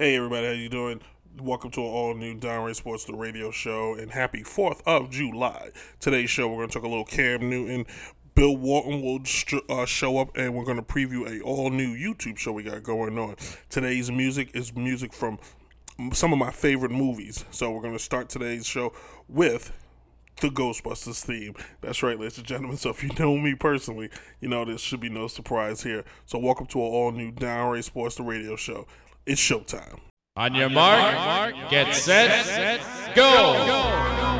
Hey everybody, how you doing? Welcome to an all new Downright Sports the radio show and happy 4th of July. Today's show we're going to talk a little Cam Newton. Bill Walton will uh, show up and we're going to preview a all new YouTube show we got going on. Today's music is music from some of my favorite movies. So we're going to start today's show with the Ghostbusters theme. That's right, ladies and gentlemen. So if you know me personally, you know this should be no surprise here. So welcome to an all new Downright Sports the radio show. It's showtime. On your mark, mark get, set, set, go. go.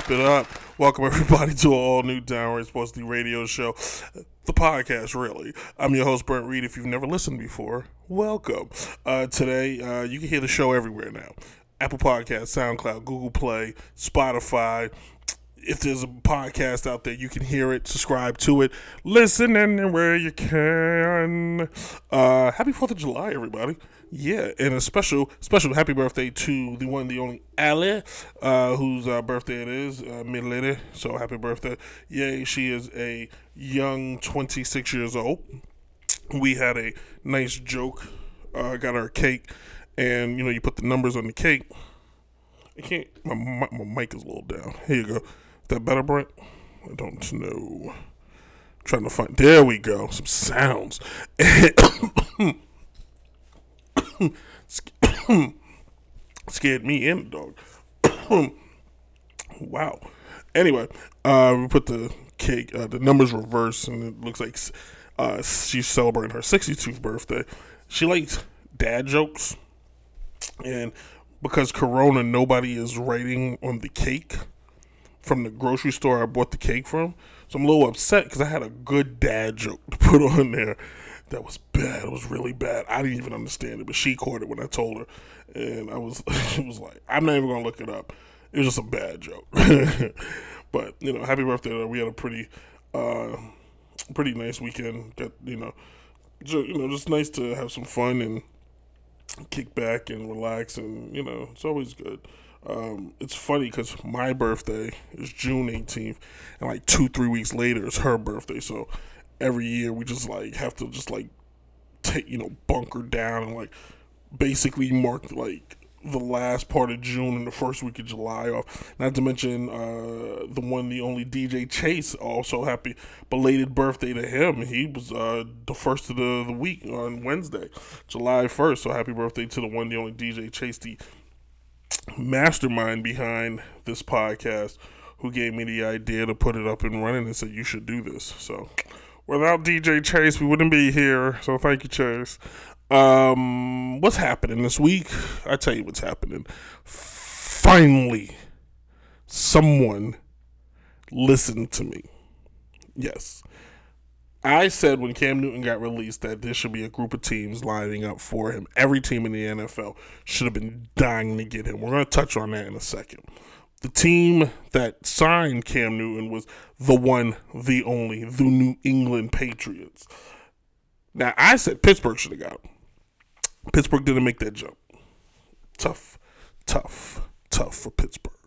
clap it up. Welcome everybody to an all new Downright Sports the radio show, the podcast. Really, I'm your host Brent Reed. If you've never listened before, welcome. Uh, today, uh, you can hear the show everywhere now: Apple Podcast, SoundCloud, Google Play, Spotify. If there's a podcast out there, you can hear it, subscribe to it, listen anywhere you can. Uh, happy Fourth of July, everybody! Yeah, and a special, special happy birthday to the one, the only Ali, uh, whose uh, birthday it is, uh, mid lady. So happy birthday! Yay, she is a young 26 years old. We had a nice joke. Uh, got her cake, and you know you put the numbers on the cake. I can't. My, my, my mic is a little down. Here you go. That better, Brent? I don't know. trying to find. There we go. Some sounds. Scared me and the dog. wow. Anyway, uh, we put the cake, uh, the numbers reverse, and it looks like uh, she's celebrating her 62th birthday. She likes dad jokes, and because Corona, nobody is writing on the cake from the grocery store I bought the cake from. So I'm a little upset because I had a good dad joke to put on there that was bad. It was really bad. I didn't even understand it, but she caught it when I told her, and I was it was like, I'm not even gonna look it up. It was just a bad joke. but you know, happy birthday! We had a pretty, uh, pretty nice weekend. Got you know, you know, just nice to have some fun and kick back and relax, and you know, it's always good. Um, it's funny because my birthday is June 18th, and like two, three weeks later is her birthday. So every year we just like have to just like take you know bunker down and like basically mark like the last part of June and the first week of July off. Not to mention uh, the one, the only DJ Chase. Also, happy belated birthday to him. He was uh, the first of the, the week on Wednesday, July 1st. So, happy birthday to the one, the only DJ Chase, the mastermind behind this podcast, who gave me the idea to put it up and running and said, You should do this. So, without DJ Chase, we wouldn't be here. So, thank you, Chase. Um, what's happening this week? I tell you what's happening. Finally, someone listened to me. Yes. I said when Cam Newton got released that there should be a group of teams lining up for him. Every team in the NFL should have been dying to get him. We're going to touch on that in a second. The team that signed Cam Newton was the one, the only, the New England Patriots. Now, I said Pittsburgh should have got him. Pittsburgh didn't make that jump. Tough, tough, tough for Pittsburgh.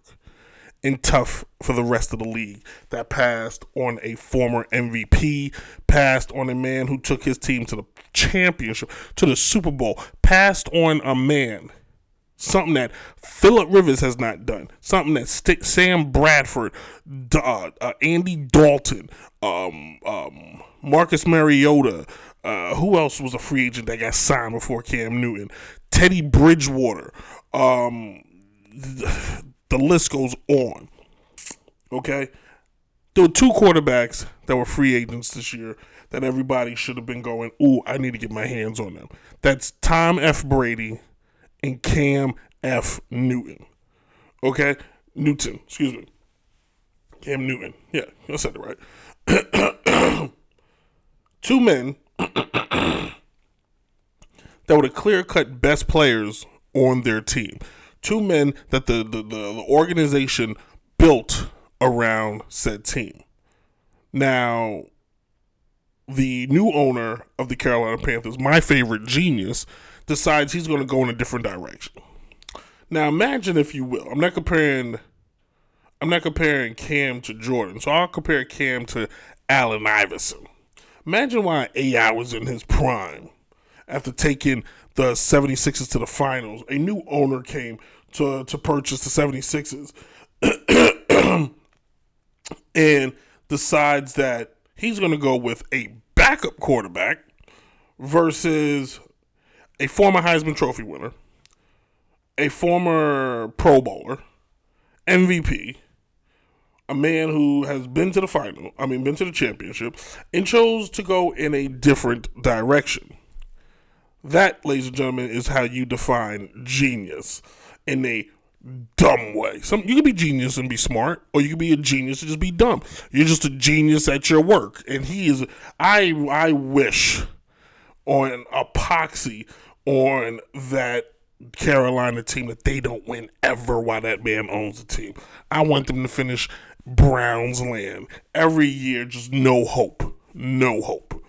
And tough for the rest of the league that passed on a former MVP, passed on a man who took his team to the championship, to the Super Bowl, passed on a man something that Philip Rivers has not done, something that St- Sam Bradford, uh, uh, Andy Dalton, um, um, Marcus Mariota, uh, who else was a free agent that got signed before Cam Newton? Teddy Bridgewater. Um, the, list goes on. Okay? There were two quarterbacks that were free agents this year that everybody should have been going, ooh, I need to get my hands on them. That's Tom F. Brady and Cam F. Newton. Okay? Newton, excuse me. Cam Newton. Yeah, I said it right. Two men that were the clear cut best players on their team. Two men that the, the, the, organization built around said team. Now, the new owner of the Carolina Panthers, my favorite genius, decides he's going to go in a different direction. Now, imagine if you will. I'm not comparing. I'm not comparing Cam to Jordan, so I'll compare Cam to Allen Iverson. Imagine why AI was in his prime after taking the 76ers to the finals. A new owner came to, to purchase the 76ers and decides that he's going to go with a backup quarterback versus a former Heisman Trophy winner, a former Pro Bowler, MVP, a man who has been to the final, I mean, been to the championship, and chose to go in a different direction. That, ladies and gentlemen, is how you define genius in a dumb way. Some you can be genius and be smart, or you can be a genius and just be dumb. You're just a genius at your work, and he is. I I wish on epoxy on that Carolina team that they don't win ever while that man owns the team. I want them to finish Browns land. Every year, just no hope. No hope.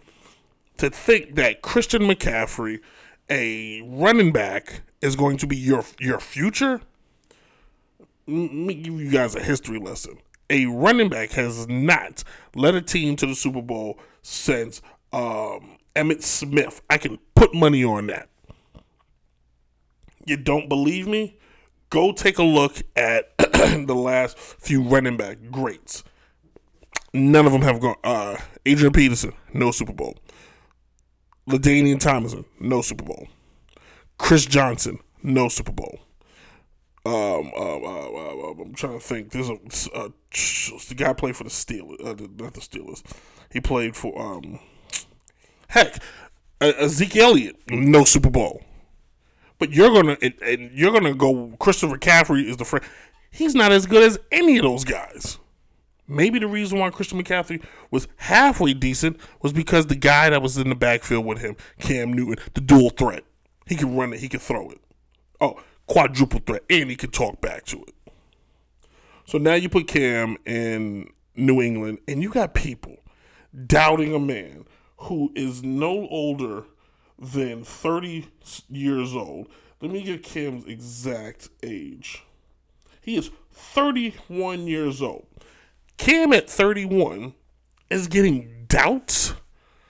To think that Christian McCaffrey, a running back, is going to be your your future. Let me give you guys a history lesson. A running back has not led a team to the Super Bowl since um, Emmitt Smith. I can put money on that. You don't believe me? Go take a look at the last few running back greats. None of them have gone. Uh, Adrian Peterson, no Super Bowl. LaDainian Tomlinson, no Super Bowl. Chris Johnson, no Super Bowl. Um, uh, uh, uh, I'm trying to think. There's a the guy played for the Steelers, uh, not the Steelers. He played for um, heck, Ezekiel Elliott, no Super Bowl. But you're gonna and, and you're gonna go. Christopher Caffrey is the friend. He's not as good as any of those guys. Maybe the reason why Christian McCaffrey was halfway decent was because the guy that was in the backfield with him, Cam Newton, the dual threat. He could run it, he could throw it. Oh, quadruple threat, and he could talk back to it. So now you put Cam in New England, and you got people doubting a man who is no older than 30 years old. Let me get Cam's exact age. He is 31 years old. Cam at 31 is getting doubts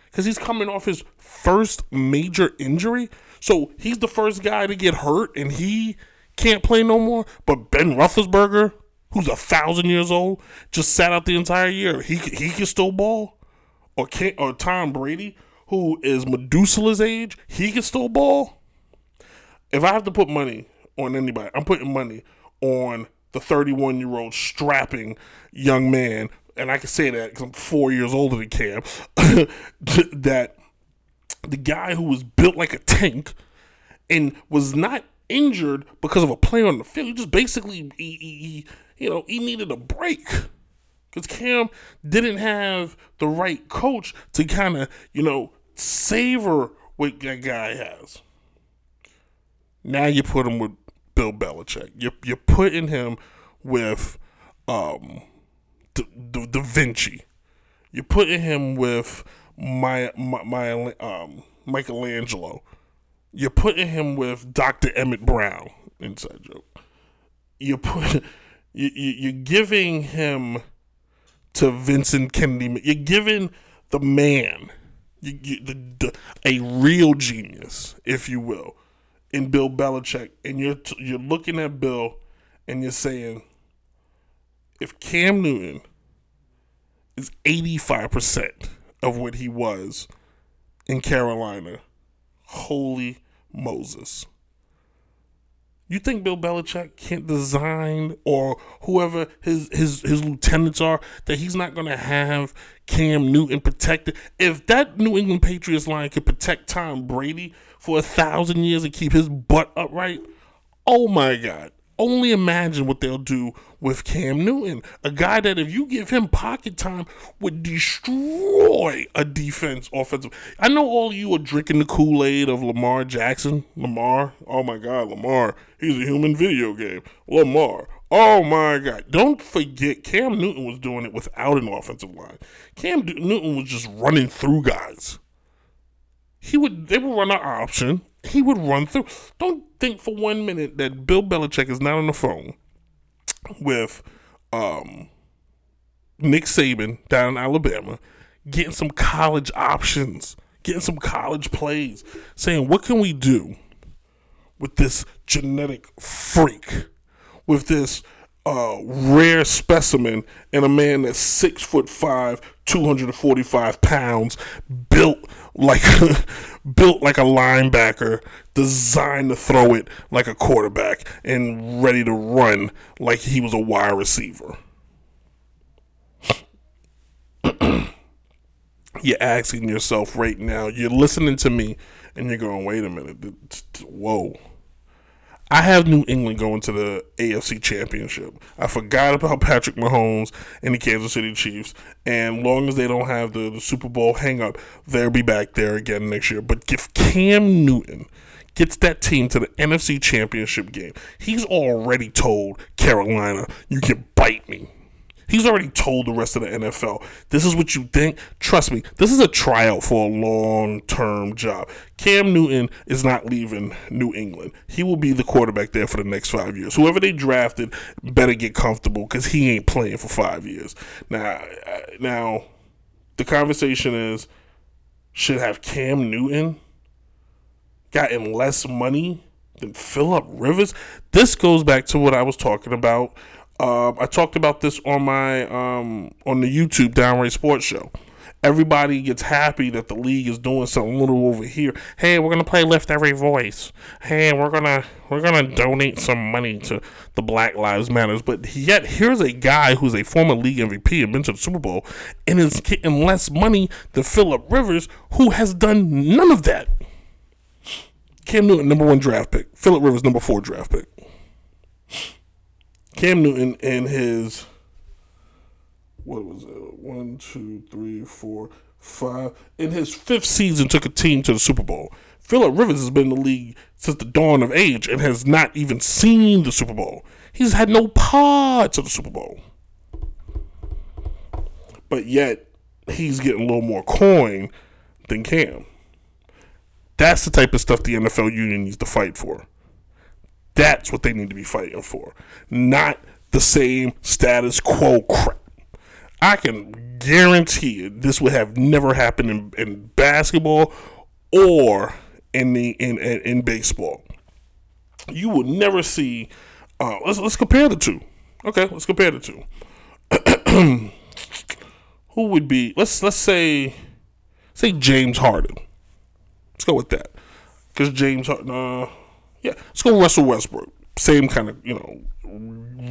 because he's coming off his first major injury. So he's the first guy to get hurt and he can't play no more. But Ben Roethlisberger, who's a thousand years old, just sat out the entire year. He he can still ball. Or can or Tom Brady, who is Methuselah's age, he can still ball. If I have to put money on anybody, I'm putting money on the 31 year old strapping young man, and I can say that because I'm four years older than Cam, that the guy who was built like a tank and was not injured because of a play on the field, he just basically, he, he, you know, he needed a break. Because Cam didn't have the right coach to kind of, you know, savor what that guy has. Now you put him with Bill Belichick. You're, you're putting him with um, Da, da, Vinci. You're putting him with my, my, my um, Michelangelo. You're putting him with Dr. Emmett Brown. Inside joke. You put you, you you're giving him to Vincent Kennedy. You're giving the man, you, you, the, the, a real genius, if you will, in Bill Belichick, and you're you're looking at Bill, and you're saying, if Cam Newton is 85% of what he was in Carolina, holy Moses. You think Bill Belichick can't design or whoever his his his lieutenants are that he's not going to have Cam Newton protected? If that New England Patriots line could protect Tom Brady for a thousand years and keep his butt upright, oh my God! Only imagine what they'll do with Cam Newton, a guy that if you give him pocket time would destroy a defense offensive. I know all you are drinking the Kool Aid of Lamar Jackson. Lamar, oh my God, Lamar, he's a human video game. Lamar, oh my God. Don't forget, Cam Newton was doing it without an offensive line. Cam Newton was just running through guys. He would, they would run an option he would run through. Don't think for one minute that Bill Belichick is not on the phone with um, Nick Saban down in Alabama, getting some college options, getting some college plays, saying, what can we do with this genetic freak, with this uh, rare specimen, and a man that's six foot five, 245 pounds, built like built like a linebacker, designed to throw it like a quarterback, and ready to run like he was a wide receiver. you're asking yourself right now, you're listening to me, and you're going, wait a minute, whoa. I have New England going to the AFC Championship. I forgot about Patrick Mahomes and the Kansas City Chiefs. And long as they don't have the, the Super Bowl hang up, they'll be back there again next year. But if Cam Newton gets that team to the NFC Championship game, he's already told Carolina, you can bite me. He's already told the rest of the NFL, this is what you think. Trust me, this is a tryout for a long term job. Cam Newton is not leaving New England. He will be the quarterback there for the next five years. Whoever they drafted better get comfortable because he ain't playing for five years. Now, uh, now, the conversation is should have Cam Newton gotten less money than Philip Rivers? This goes back to what I was talking about um, I talked about this on my um, on the YouTube Downright Sports Show. Everybody gets happy that the league is doing something little over here. Hey, we're gonna play Lift Every Voice. Hey, we're gonna we're gonna donate some money to the Black Lives Matters. But yet here's a guy who's a former league MVP and been to the Super Bowl and is getting less money than Philip Rivers, who has done none of that. Cam Newton, number one draft pick. Philip Rivers, number four draft pick. Cam Newton in his what was it? One, two, three, four, five. In his fifth season, took a team to the Super Bowl. Philip Rivers has been in the league since the dawn of age and has not even seen the Super Bowl. He's had no part to the Super Bowl. But yet, he's getting a little more coin than Cam. That's the type of stuff the NFL union needs to fight for. That's what they need to be fighting for, not the same status quo crap. I can guarantee you this would have never happened in, in basketball or in the in, in, in baseball. You will never see. Uh, let's let's compare the two. Okay, let's compare the two. Who would be? Let's let's say say James Harden. Let's go with that because James Harden. Uh, yeah, let's go Russell Westbrook. Same kind of, you know,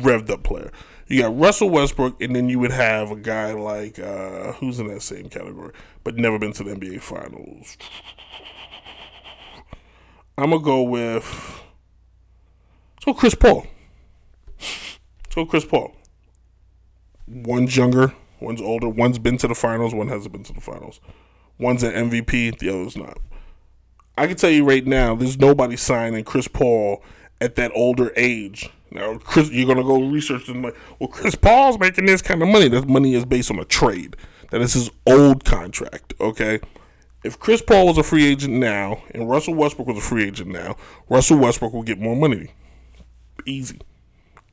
revved up player. You got Russell Westbrook, and then you would have a guy like uh, who's in that same category, but never been to the NBA Finals. I'm gonna go with let's go Chris Paul. Let's go Chris Paul. One's younger, one's older, one's been to the finals, one hasn't been to the finals. One's an MVP, the other's not. I can tell you right now, there's nobody signing Chris Paul at that older age. Now, Chris, you're gonna go research and like, well, Chris Paul's making this kind of money. That money is based on a trade. That is his old contract. Okay. If Chris Paul was a free agent now and Russell Westbrook was a free agent now, Russell Westbrook will get more money. Easy.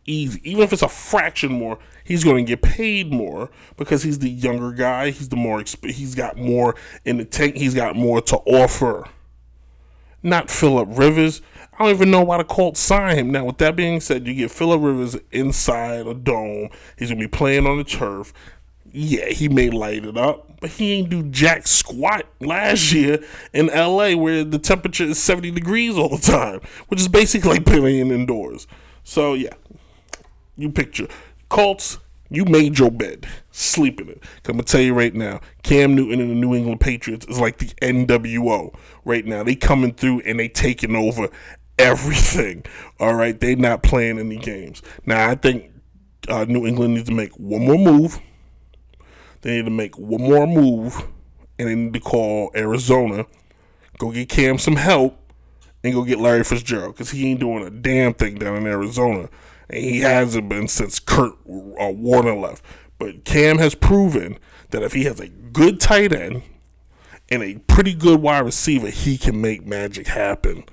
Easy. Even if it's a fraction more, he's going to get paid more because he's the younger guy. He's the more he's got more in the tank. He's got more to offer not Philip Rivers. I don't even know why the Colts signed him. Now, with that being said, you get Philip Rivers inside a dome. He's gonna be playing on the turf. Yeah, he may light it up, but he ain't do jack squat last year in LA where the temperature is 70 degrees all the time, which is basically like playing indoors. So yeah, you picture Colts you made your bed. Sleep in it. I'm gonna tell you right now, Cam Newton and the New England Patriots is like the NWO right now. They coming through and they taking over everything. All right, they not playing any games. Now I think uh, New England needs to make one more move. They need to make one more move, and they need to call Arizona, go get Cam some help, and go get Larry Fitzgerald because he ain't doing a damn thing down in Arizona and he hasn't been since Kurt uh, Warner left. But Cam has proven that if he has a good tight end and a pretty good wide receiver, he can make magic happen.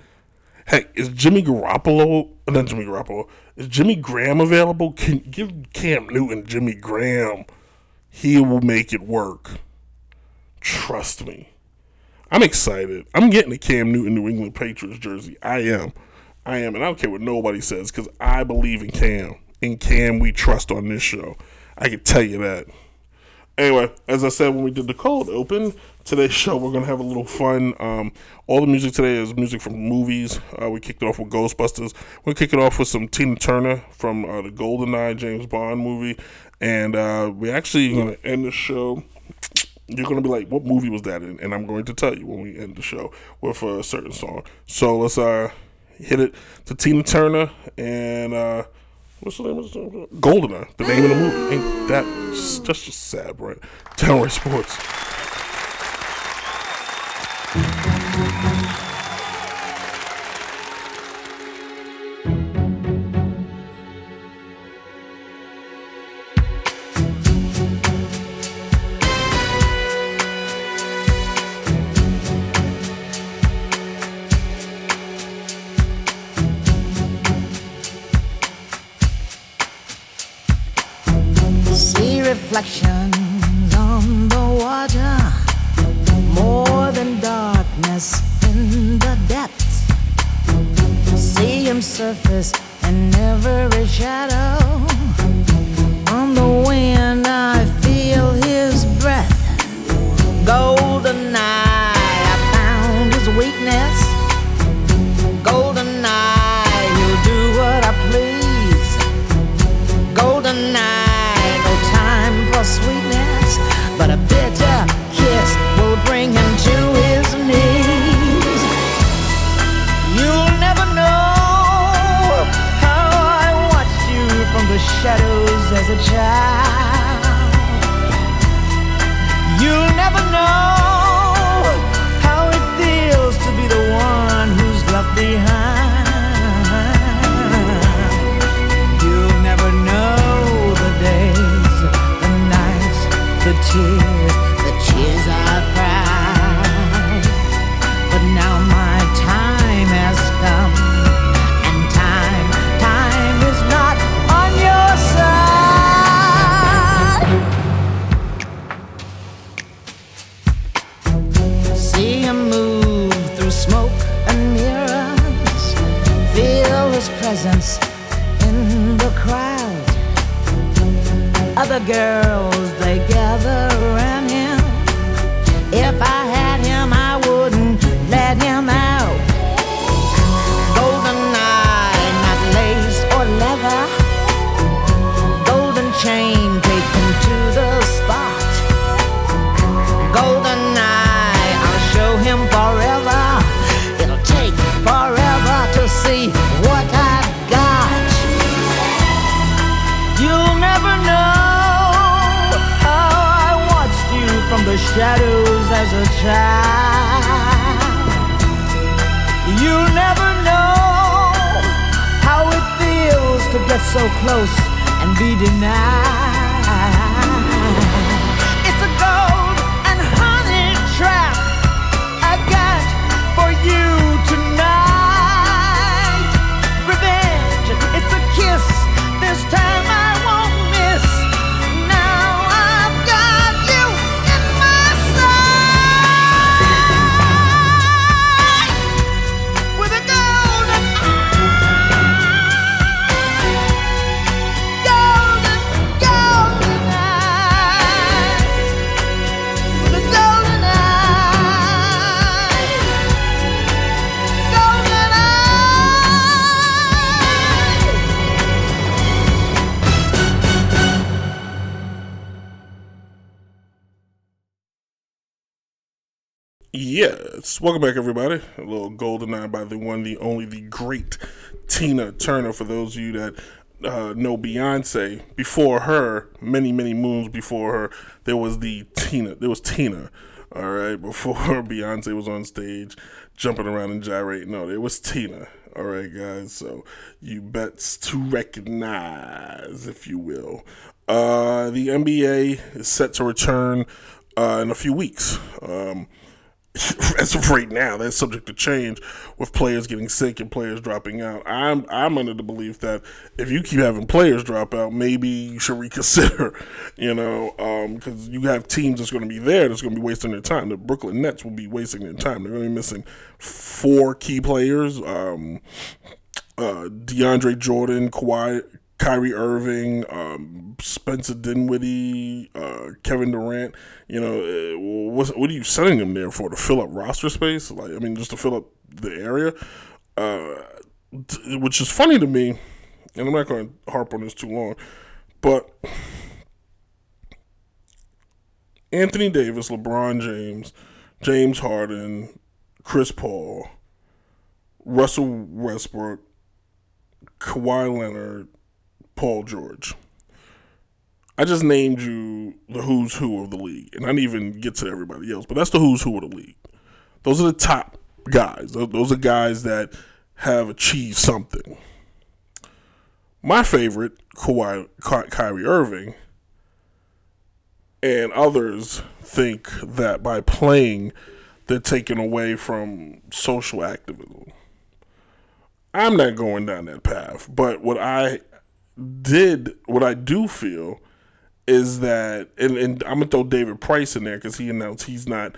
Heck, is Jimmy Garoppolo? Not Jimmy Garoppolo. Is Jimmy Graham available? Can give Cam Newton Jimmy Graham. He will make it work. Trust me. I'm excited. I'm getting a Cam Newton New England Patriots jersey. I am. I am, and I don't care what nobody says because I believe in Cam. In Cam, we trust on this show. I can tell you that. Anyway, as I said when we did the cold open, today's show we're gonna have a little fun. Um, all the music today is music from movies. Uh, we kicked it off with Ghostbusters. We're kick it off with some Tina Turner from uh, the GoldenEye James Bond movie, and uh, we're actually gonna end the show you're going to be like, what movie was that in? And I'm going to tell you when we end the show with a certain song. So let's uh hit it to Tina Turner and uh, what's the name of the? Goldeneye, the name of the movie. Ain't that just, just sad, right? Downright Sports. Shadows as a child. You'll never know how it feels to get so close and be denied. Yes, welcome back, everybody. A little golden eye by the one, the only, the great Tina Turner. For those of you that uh, know Beyonce, before her, many many moons before her, there was the Tina. There was Tina. All right, before Beyonce was on stage jumping around and gyrating. No, there was Tina. All right, guys. So you bets to recognize, if you will. Uh, the NBA is set to return uh, in a few weeks. Um, as of right now, that's subject to change with players getting sick and players dropping out. I'm I'm under the belief that if you keep having players drop out, maybe you should reconsider. You know, because you have teams that's going to be there that's going to be wasting their time. The Brooklyn Nets will be wasting their time. They're going to be missing four key players. Um, uh, DeAndre Jordan, Kawhi, Kyrie Irving, um, Spencer Dinwiddie, uh, Kevin Durant. You know, what, what are you sending them there for? To fill up roster space? Like, I mean, just to fill up the area? Uh, t- which is funny to me, and I'm not going to harp on this too long, but Anthony Davis, LeBron James, James Harden, Chris Paul, Russell Westbrook, Kawhi Leonard, Paul George. I just named you the who's who of the league, and I didn't even get to everybody else, but that's the who's who of the league. Those are the top guys. Those are guys that have achieved something. My favorite, Kawhi, Ky- Kyrie Irving, and others think that by playing, they're taken away from social activism. I'm not going down that path, but what I did, what I do feel is that, and, and I'm gonna throw David Price in there because he announced he's not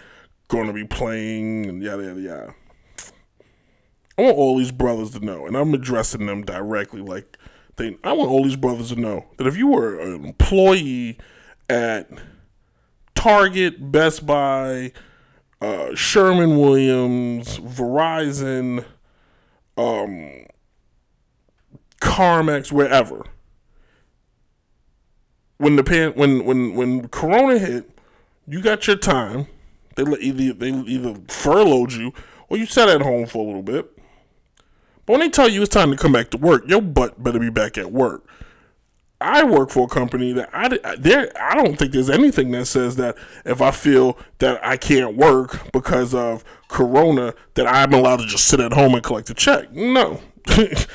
going to be playing and yada yada yada. I want all these brothers to know, and I'm addressing them directly. Like, they, I want all these brothers to know that if you were an employee at Target, Best Buy, uh, Sherman Williams, Verizon, um, CarMax, wherever. When the pan, when when when Corona hit, you got your time. They let either they either furloughed you or you sat at home for a little bit. But when they tell you it's time to come back to work, your butt better be back at work. I work for a company that I there I don't think there's anything that says that if I feel that I can't work because of corona that I'm allowed to just sit at home and collect a check. No.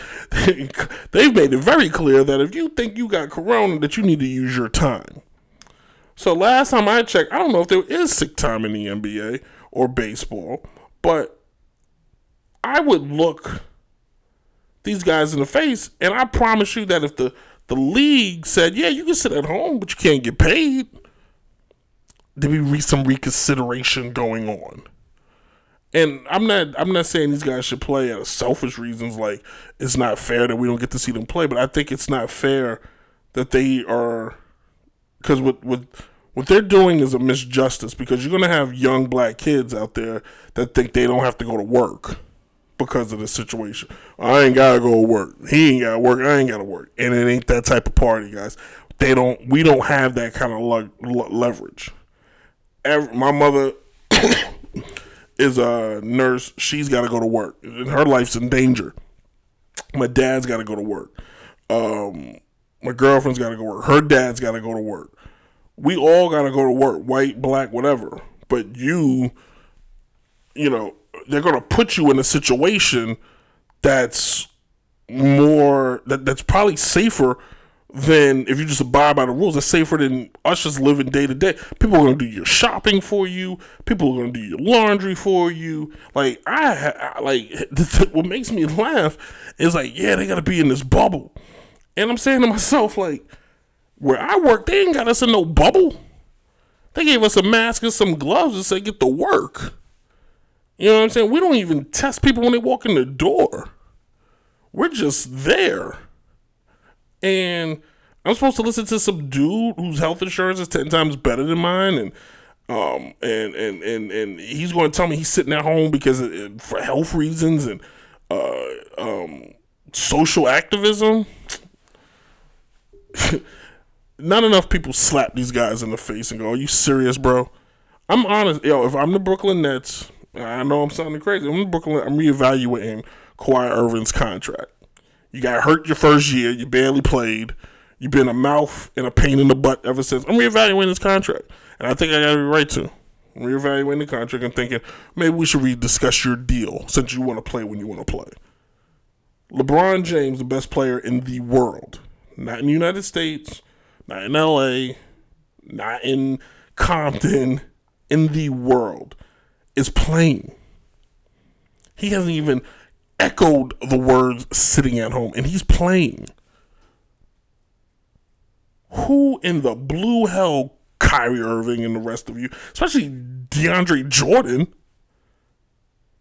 They've made it very clear that if you think you got corona that you need to use your time. So last time I checked, I don't know if there is sick time in the NBA or baseball, but I would look these guys in the face and I promise you that if the the league said, "Yeah, you can sit at home, but you can't get paid." there'd be some reconsideration going on, and I'm not I'm not saying these guys should play out of selfish reasons, like it's not fair that we don't get to see them play. But I think it's not fair that they are because what what what they're doing is a misjustice because you're gonna have young black kids out there that think they don't have to go to work because of the situation. I ain't gotta go to work. He ain't gotta work. I ain't gotta work. And it ain't that type of party, guys. They don't. We don't have that kind of le- le- leverage. Every, my mother is a nurse. She's got to go to work, and her life's in danger. My dad's got to go to work. Um, my girlfriend's got to go to work. Her dad's got to go to work. We all got to go to work, white, black, whatever. But you, you know, they're going to put you in a situation that's more that that's probably safer than if you just abide by the rules. It's safer than us just living day to day. People are to do your shopping for you. People are to do your laundry for you. Like I, I like what makes me laugh is like, yeah, they got to be in this bubble, and I'm saying to myself like, where I work, they ain't got us in no bubble. They gave us a mask and some gloves and said get to work. You know what I'm saying? We don't even test people when they walk in the door. We're just there. And I'm supposed to listen to some dude whose health insurance is ten times better than mine, and um, and and and and he's going to tell me he's sitting at home because of, for health reasons and uh, um, social activism. Not enough people slap these guys in the face and go, "Are you serious, bro?" I'm honest, yo. If I'm the Brooklyn Nets, I know I'm sounding crazy. I'm Brooklyn. I'm reevaluating Kawhi Irving's contract. You got hurt your first year. You barely played. You've been a mouth and a pain in the butt ever since. I'm reevaluating his contract, and I think I got to be right to. I'm reevaluating the contract and thinking maybe we should rediscuss your deal since you want to play when you want to play. LeBron James, the best player in the world, not in the United States, not in LA, not in Compton, in the world, is playing. He hasn't even echoed the words sitting at home, and he's playing. Who in the blue hell, Kyrie Irving and the rest of you, especially DeAndre Jordan,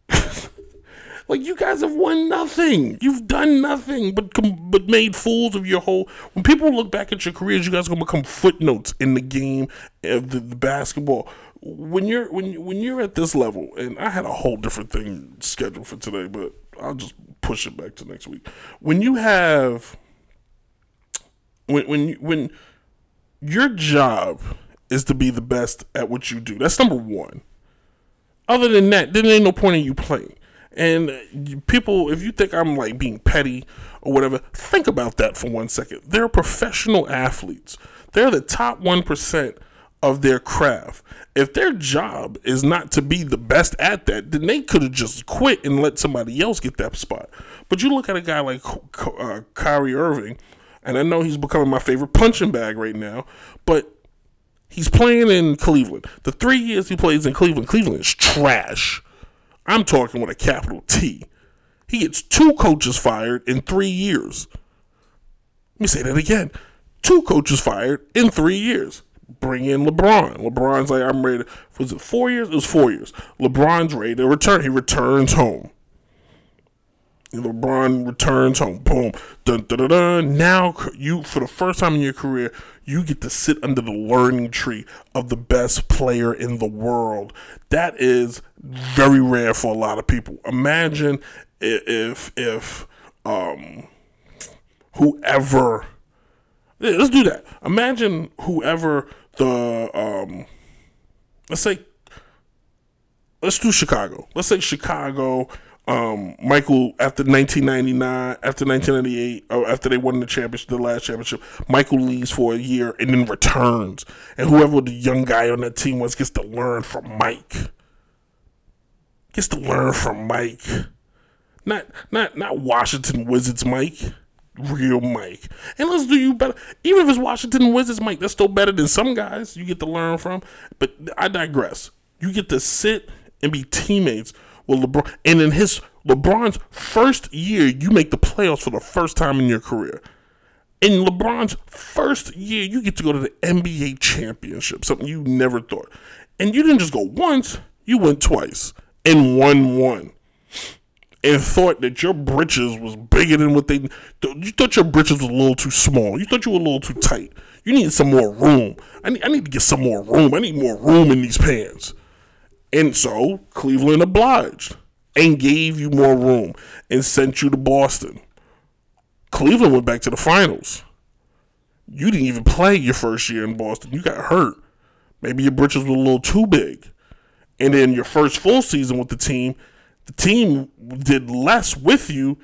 like you guys have won nothing. You've done nothing but com- but made fools of your whole. When people look back at your careers, you guys are gonna become footnotes in the game of the, the basketball. When you're when when you're at this level, and I had a whole different thing scheduled for today, but I'll just push it back to next week. When you have when when when your job is to be the best at what you do. That's number one. Other than that, then ain't no point in you playing. And people, if you think I'm like being petty or whatever, think about that for one second. They're professional athletes. They're the top one percent of their craft. If their job is not to be the best at that, then they could have just quit and let somebody else get that spot. But you look at a guy like uh, Kyrie Irving, and I know he's becoming my favorite punching bag right now, but he's playing in Cleveland. The three years he plays in Cleveland, Cleveland is trash. I'm talking with a capital T. He gets two coaches fired in three years. Let me say that again. two coaches fired in three years. Bring in LeBron. LeBron's like, I'm ready. To, was it four years? It was four years. LeBron's ready to return. He returns home. LeBron returns home. Boom. Dun, dun, dun, dun. Now you, for the first time in your career, you get to sit under the learning tree of the best player in the world. That is very rare for a lot of people. Imagine if if um whoever let's do that. Imagine whoever the um let's say let's do Chicago. Let's say Chicago um, Michael after 1999, after 1998, or after they won the championship, the last championship, Michael leaves for a year and then returns, and whoever the young guy on that team was gets to learn from Mike. Gets to learn from Mike, not not not Washington Wizards Mike, real Mike. And let's do you better. Even if it's Washington Wizards Mike, that's still better than some guys you get to learn from. But I digress. You get to sit and be teammates with LeBron, and in his LeBron's first year, you make the playoffs for the first time in your career. In LeBron's first year, you get to go to the NBA championship, something you never thought. And you didn't just go once, you went twice and won one. And thought that your britches was bigger than what they. You thought your britches was a little too small. You thought you were a little too tight. You need some more room. I need, I need to get some more room. I need more room in these pants. And so Cleveland obliged and gave you more room and sent you to Boston. Cleveland went back to the finals. You didn't even play your first year in Boston. You got hurt. Maybe your britches were a little too big. And then your first full season with the team, the team did less with you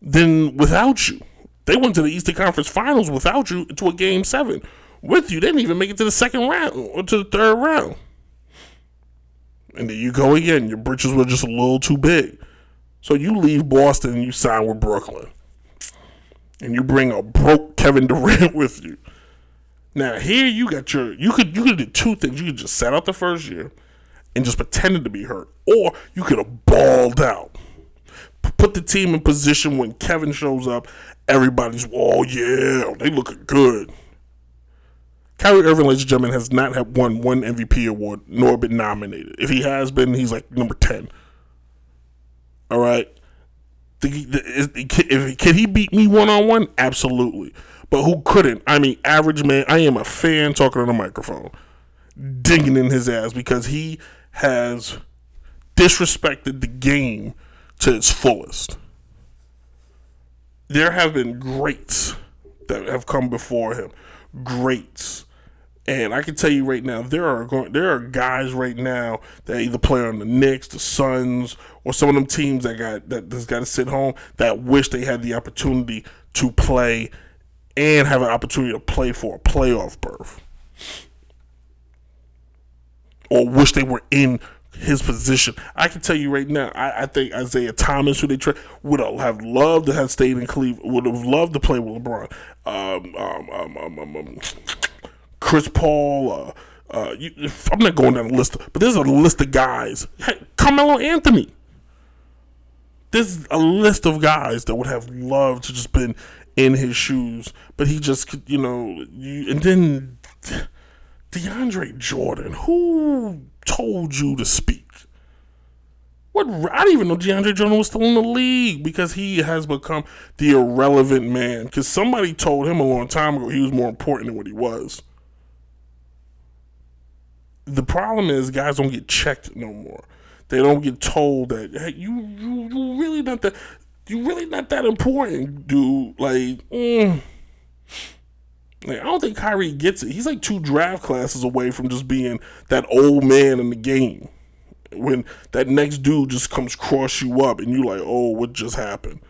than without you. They went to the Eastern Conference Finals without you to a game seven. With you, they didn't even make it to the second round or to the third round. And then you go again. Your britches were just a little too big. So you leave Boston and you sign with Brooklyn. And you bring a broke Kevin Durant with you. Now here you got your you could you could do two things. You could just set out the first year and just pretended to be hurt. Or you could have balled out. Put the team in position when Kevin shows up, everybody's, oh yeah, they looking good. Kyrie Irving, ladies and gentlemen, has not had won one MVP award nor been nominated. If he has been, he's like number ten. All right. Can he beat me one on one? Absolutely. But who couldn't? I mean, average man. I am a fan talking on a microphone, digging in his ass because he has disrespected the game to its fullest. There have been greats that have come before him. Greats and I can tell you right now, there are going, there are guys right now that either play on the Knicks, the Suns, or some of them teams that got that just got to sit home that wish they had the opportunity to play and have an opportunity to play for a playoff berth, or wish they were in his position. I can tell you right now, I, I think Isaiah Thomas, who they tra- would have loved to have stayed in Cleveland, would have loved to play with LeBron. Um, um, um, um, um, um Chris Paul. Uh, uh, you, I'm not going down the list, but there's a list of guys. Hey, Carmelo Anthony. There's a list of guys that would have loved to just been in his shoes, but he just, you know, you, and then DeAndre Jordan. Who told you to speak? What I didn't even know DeAndre Jordan was still in the league because he has become the irrelevant man. Because somebody told him a long time ago he was more important than what he was the problem is guys don't get checked no more. They don't get told that hey, you you you really not that you really not that important, dude. Like, mm. Like I don't think Kyrie gets it. He's like two draft classes away from just being that old man in the game. When that next dude just comes cross you up and you're like, oh, what just happened?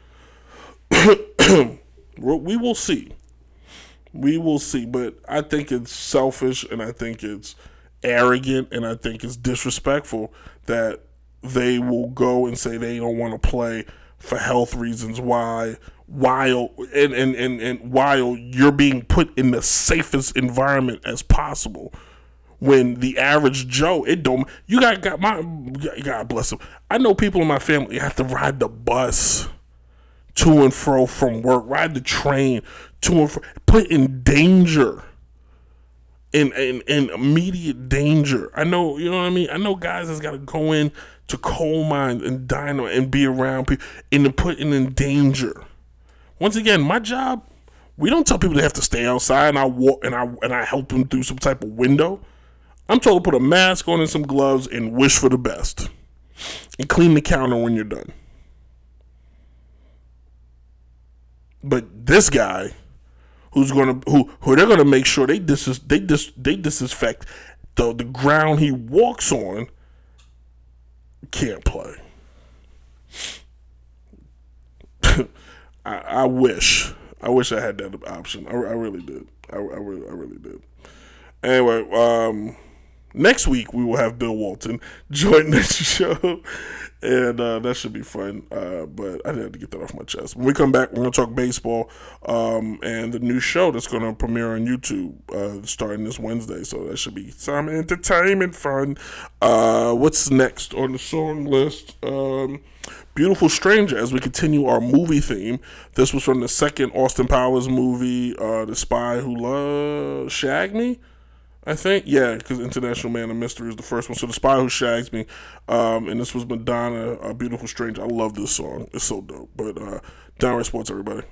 we will see. We will see, but I think it's selfish and I think it's arrogant and I think it's disrespectful that they will go and say they don't want to play for health reasons why while and, and, and, and while you're being put in the safest environment as possible when the average Joe, it don't you got got my God bless them. I know people in my family have to ride the bus to and fro from work, ride the train to and fro, put in danger. In, in, in immediate danger. I know, you know what I mean? I know guys that's got to go in to coal mines and dynamite and be around people and to put in danger. Once again, my job, we don't tell people they have to stay outside and I walk and I and I help them through some type of window. I'm told to put a mask on and some gloves and wish for the best. And clean the counter when you're done. But this guy, who's gonna who who they're gonna make sure they dis they dis they disinfect the the ground he walks on, can't play. I, I wish I wish I had that option. I, I really did. I, I really I really did. Anyway, um, next week we will have Bill Walton join the show, and uh, that should be fun. Uh, but I had to get that off my chest. When we come back, we're gonna talk baseball um, and the new show that's gonna premiere on YouTube uh, starting this Wednesday. So that should be some entertainment fun. Uh, what's next on the song list? Um, Beautiful Stranger as we continue our movie theme. This was from the second Austin Powers movie, uh, The Spy Who Loved Shagged Me. I think, yeah, because International Man of Mystery is the first one. So The Spy Who Shags Me, um, and this was Madonna, A Beautiful Stranger. I love this song. It's so dope. But uh, Downright Sports, everybody.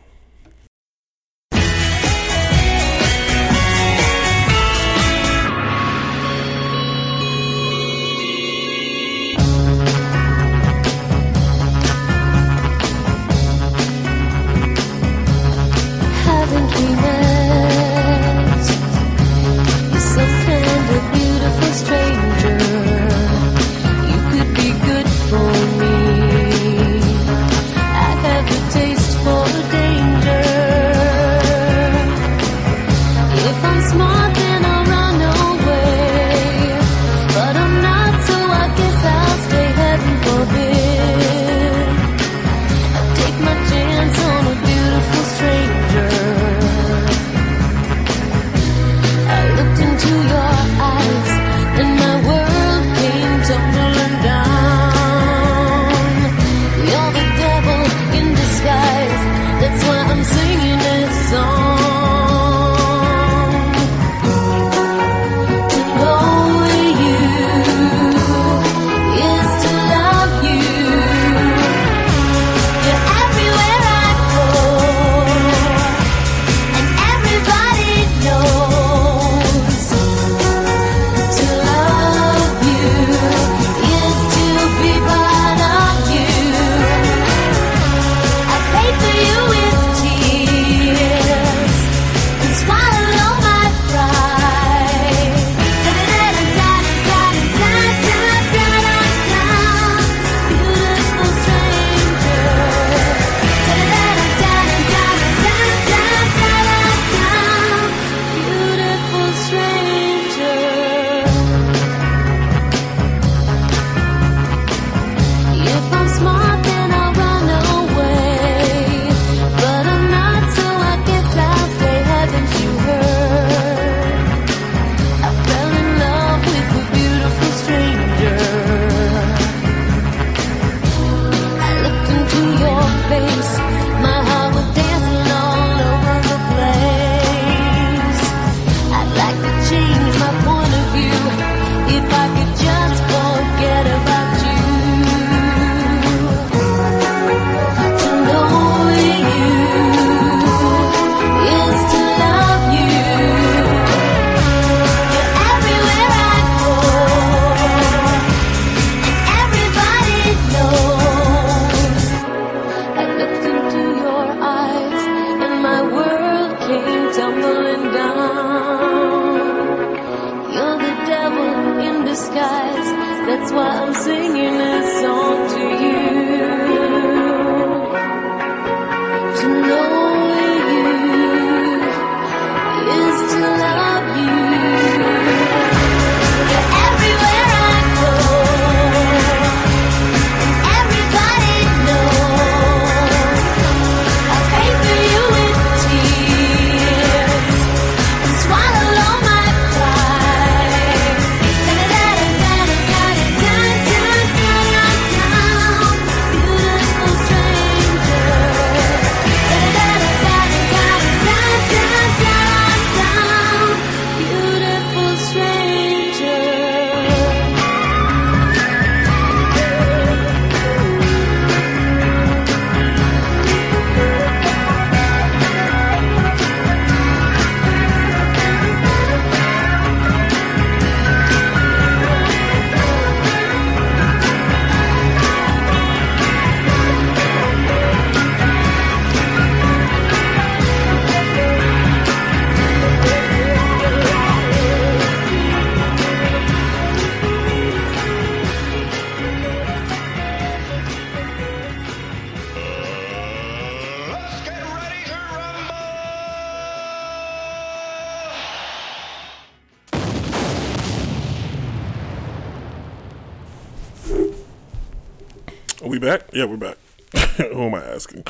We back? Yeah, we're back. Who am I asking?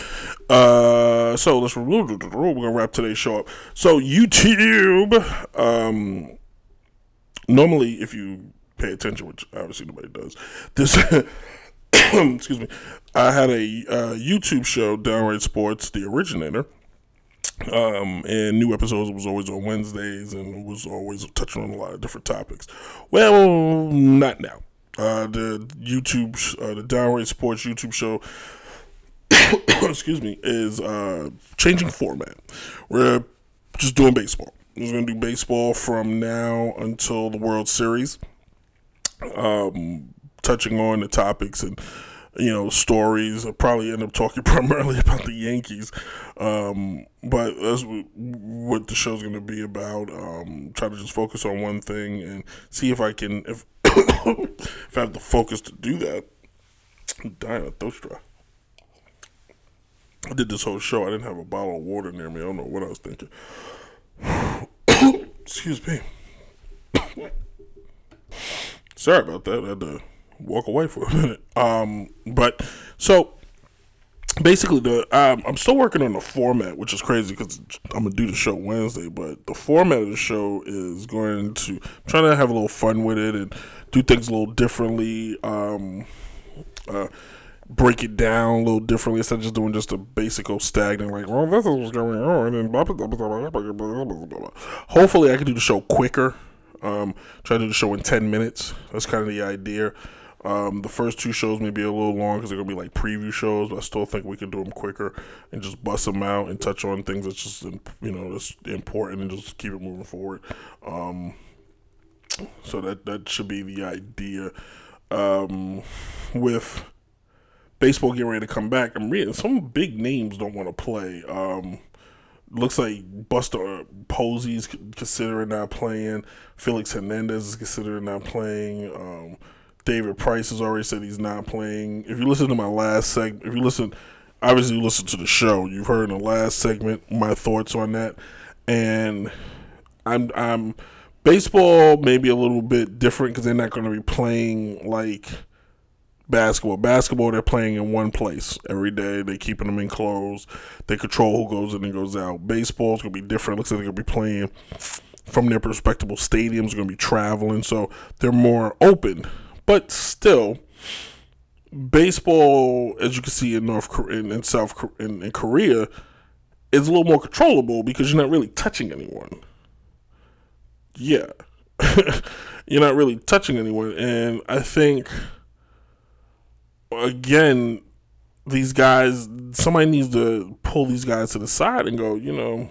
Uh, so let's we're gonna wrap today's show up. So YouTube, um, normally if you pay attention, which obviously nobody does, this excuse me, I had a uh, YouTube show, Downright Sports, the originator. Um, and new episodes was always on Wednesdays and was always touching on a lot of different topics. Well, not now. Uh, the YouTube, uh, the Downright Sports YouTube show, excuse me, is uh, changing format. We're just doing baseball. We're going to do baseball from now until the World Series, um, touching on the topics and you know stories. I'll probably end up talking primarily about the Yankees, um, but that's wh- what the show's going to be about. Um, try to just focus on one thing and see if I can if if I have the focus to do that. I'm dying of thirst. I did this whole show. I didn't have a bottle of water near me. I don't know what I was thinking. Excuse me. Sorry about that. I had to walk away for a minute. Um, but so basically, the um, I'm still working on the format, which is crazy because I'm gonna do the show Wednesday. But the format of the show is going to I'm trying to have a little fun with it and do things a little differently, um, uh, break it down a little differently instead of just doing just a basic old stagnant like, well, this is what's going on, and Hopefully, I can do the show quicker. Um, try to do the show in ten minutes. That's kind of the idea. Um, the first two shows may be a little long because they're gonna be like preview shows, but I still think we can do them quicker and just bust them out and touch on things that's just you know that's important and just keep it moving forward. Um, so that that should be the idea. Um, with baseball getting ready to come back, I'm reading some big names don't want to play. Um, looks like Buster Posey's considering not playing. Felix Hernandez is considering not playing. Um, David Price has already said he's not playing. If you listen to my last segment, if you listen, obviously you listen to the show. You've heard in the last segment my thoughts on that, and I'm I'm baseball maybe a little bit different because they're not going to be playing like basketball. Basketball, they're playing in one place every day. They're keeping them enclosed. They control who goes in and goes out. Baseball's going to be different. Looks like they're going to be playing from their respectable stadiums. Going to be traveling, so they're more open. But still, baseball, as you can see in North Korea, in, in South in, in Korea, is a little more controllable because you're not really touching anyone. Yeah, you're not really touching anyone, and I think again, these guys, somebody needs to pull these guys to the side and go, you know,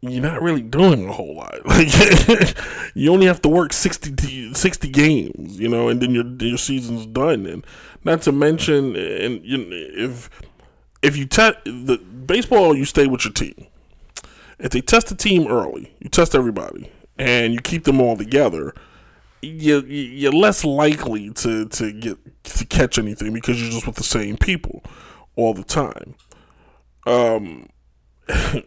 you're not really doing a whole lot. Like, you only have to work 60, 60 games, you know, and then your your season's done. And not to mention, and you know, if if you test the baseball, you stay with your team. If they test the team early, you test everybody, and you keep them all together you you're less likely to to get to catch anything because you're just with the same people all the time. Um, I,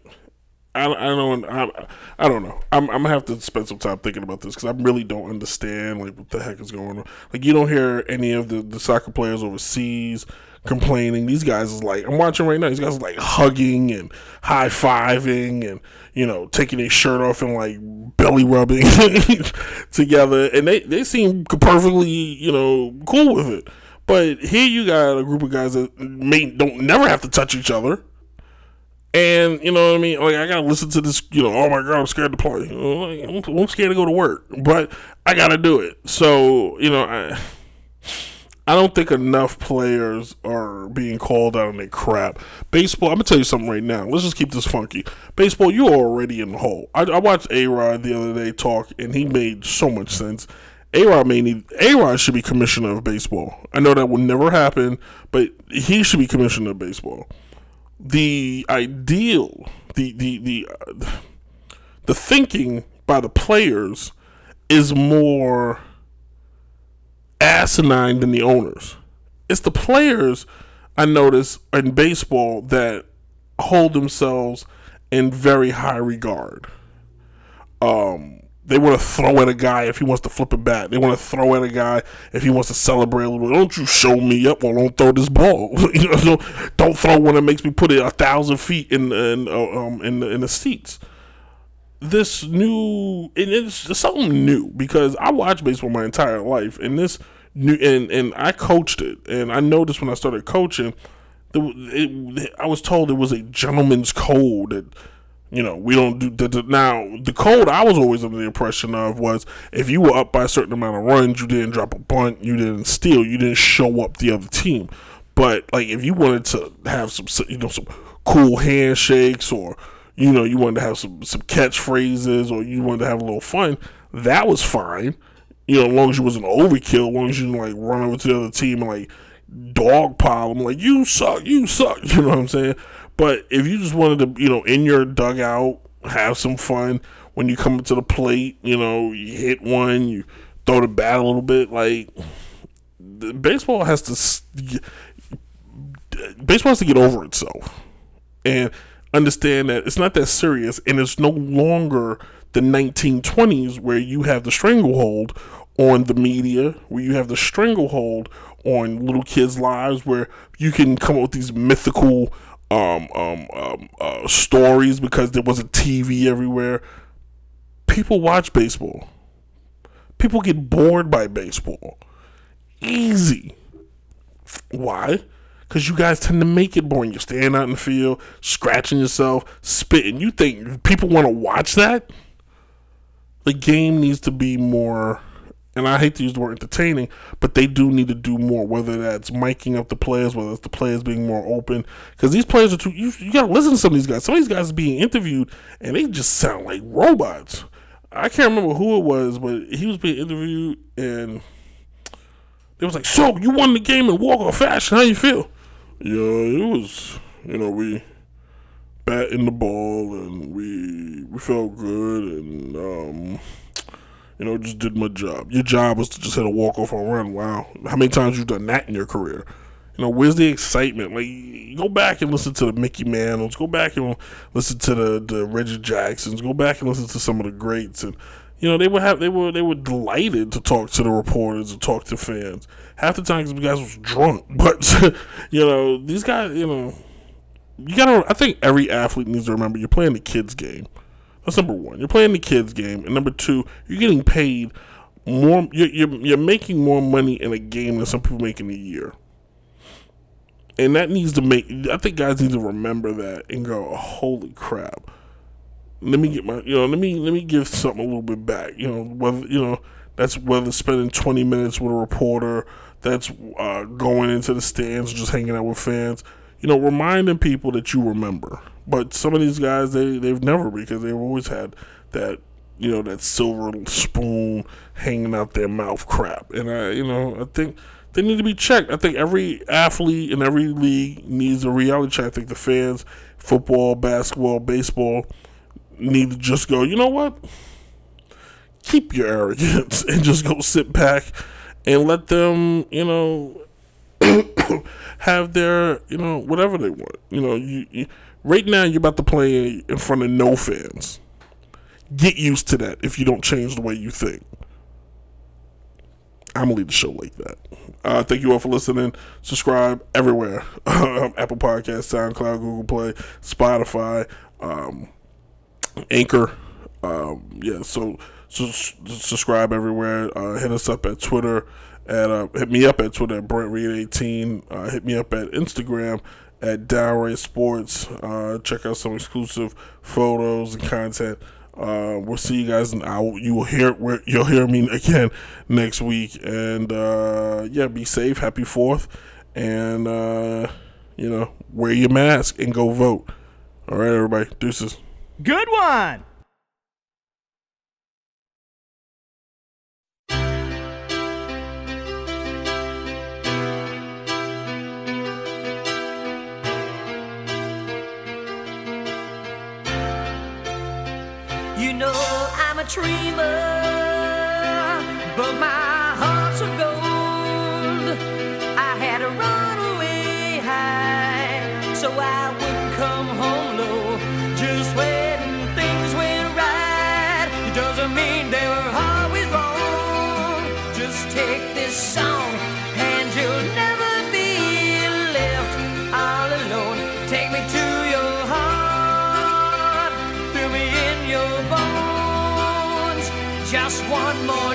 I don't I, I don't know. I'm I'm gonna have to spend some time thinking about this because I really don't understand like what the heck is going on. Like you don't hear any of the the soccer players overseas complaining. These guys is like I'm watching right now. These guys are like hugging and high fiving and you know taking their shirt off and like belly rubbing together, and they they seem perfectly you know cool with it. But here you got a group of guys that may don't never have to touch each other. And you know what I mean? Like I gotta listen to this. You know, oh my god, I'm scared to play. I'm scared to go to work, but I gotta do it. So you know, I I don't think enough players are being called out on their crap. Baseball, I'm gonna tell you something right now. Let's just keep this funky. Baseball, you're already in the hole. I, I watched A Rod the other day talk, and he made so much sense. A Rod may need A Rod should be commissioner of baseball. I know that will never happen, but he should be commissioner of baseball. The ideal, the the the uh, the thinking by the players is more asinine than the owners. It's the players I notice in baseball that hold themselves in very high regard. Um, They want to throw at a guy if he wants to flip a bat. They want to throw at a guy if he wants to celebrate a little. Don't you show me up? Well, don't throw this ball. you know, don't, throw one that makes me put it a thousand feet in in uh, um in in the seats. This new and it's something new because I watched baseball my entire life, and this new and and I coached it, and I noticed when I started coaching, it, I was told it was a gentleman's code that you know, we don't do now. The code I was always under the impression of was if you were up by a certain amount of runs, you didn't drop a bunt, you didn't steal, you didn't show up the other team. But like if you wanted to have some, you know, some cool handshakes or you know you wanted to have some some catchphrases or you wanted to have a little fun, that was fine. You know, as long as you wasn't overkill, as long as you didn't like run over to the other team and like dog pile them, like you suck, you suck. You know what I'm saying? But if you just wanted to, you know, in your dugout, have some fun when you come to the plate, you know, you hit one, you throw the bat a little bit, like baseball has to baseball has to get over itself and understand that it's not that serious and it's no longer the 1920s where you have the stranglehold on the media where you have the stranglehold on little kids lives where you can come up with these mythical um, um, um, uh, stories because there was a TV everywhere. People watch baseball. People get bored by baseball. Easy. Why? Because you guys tend to make it boring. You're standing out in the field, scratching yourself, spitting. You think people want to watch that? The game needs to be more and I hate to use the word entertaining, but they do need to do more. Whether that's miking up the players, whether it's the players being more open, because these players are too. You, you got to listen to some of these guys. Some of these guys are being interviewed, and they just sound like robots. I can't remember who it was, but he was being interviewed, and it was like, "So you won the game in walk off fashion? How you feel?" Yeah, it was. You know, we batting the ball, and we we felt good, and um you know, just did my job. Your job was to just hit a walk off or run. Wow, how many times you've done that in your career? You know, where's the excitement? Like, go back and listen to the Mickey Mantles. Go back and listen to the the Reggie Jacksons. Go back and listen to some of the greats. And you know, they would have they were they were delighted to talk to the reporters and talk to fans. Half the time, these guys was drunk, but you know, these guys, you know, you gotta. I think every athlete needs to remember you're playing the kids' game. That's number one. You're playing the kids' game, and number two, you're getting paid more. You're, you're, you're making more money in a game than some people make in a year, and that needs to make. I think guys need to remember that and go, "Holy crap! Let me get my. You know, let me let me give something a little bit back. You know, whether you know that's whether spending 20 minutes with a reporter, that's uh, going into the stands, just hanging out with fans. You know, reminding people that you remember but some of these guys, they they've never because they've always had that you know that silver spoon hanging out their mouth crap. And I you know I think they need to be checked. I think every athlete in every league needs a reality check. I think the fans, football, basketball, baseball, need to just go. You know what? Keep your arrogance and just go sit back and let them. You know. have their, you know, whatever they want. You know, you, you Right now, you're about to play in front of no fans. Get used to that if you don't change the way you think. I'm gonna leave the show like that. Uh, thank you all for listening. Subscribe everywhere: Apple Podcast, SoundCloud, Google Play, Spotify, um, Anchor. Um, yeah, so, so subscribe everywhere. Uh, hit us up at Twitter. At uh, hit me up at Twitter at Brent Reed 18. Uh, hit me up at Instagram at Downright Sports. Uh, check out some exclusive photos and content. Uh, we'll see you guys, and I you will hear you'll hear me again next week. And uh, yeah, be safe. Happy Fourth, and you know wear your mask and go vote. All right, everybody, deuces. Good one. You know I'm a dreamer, one more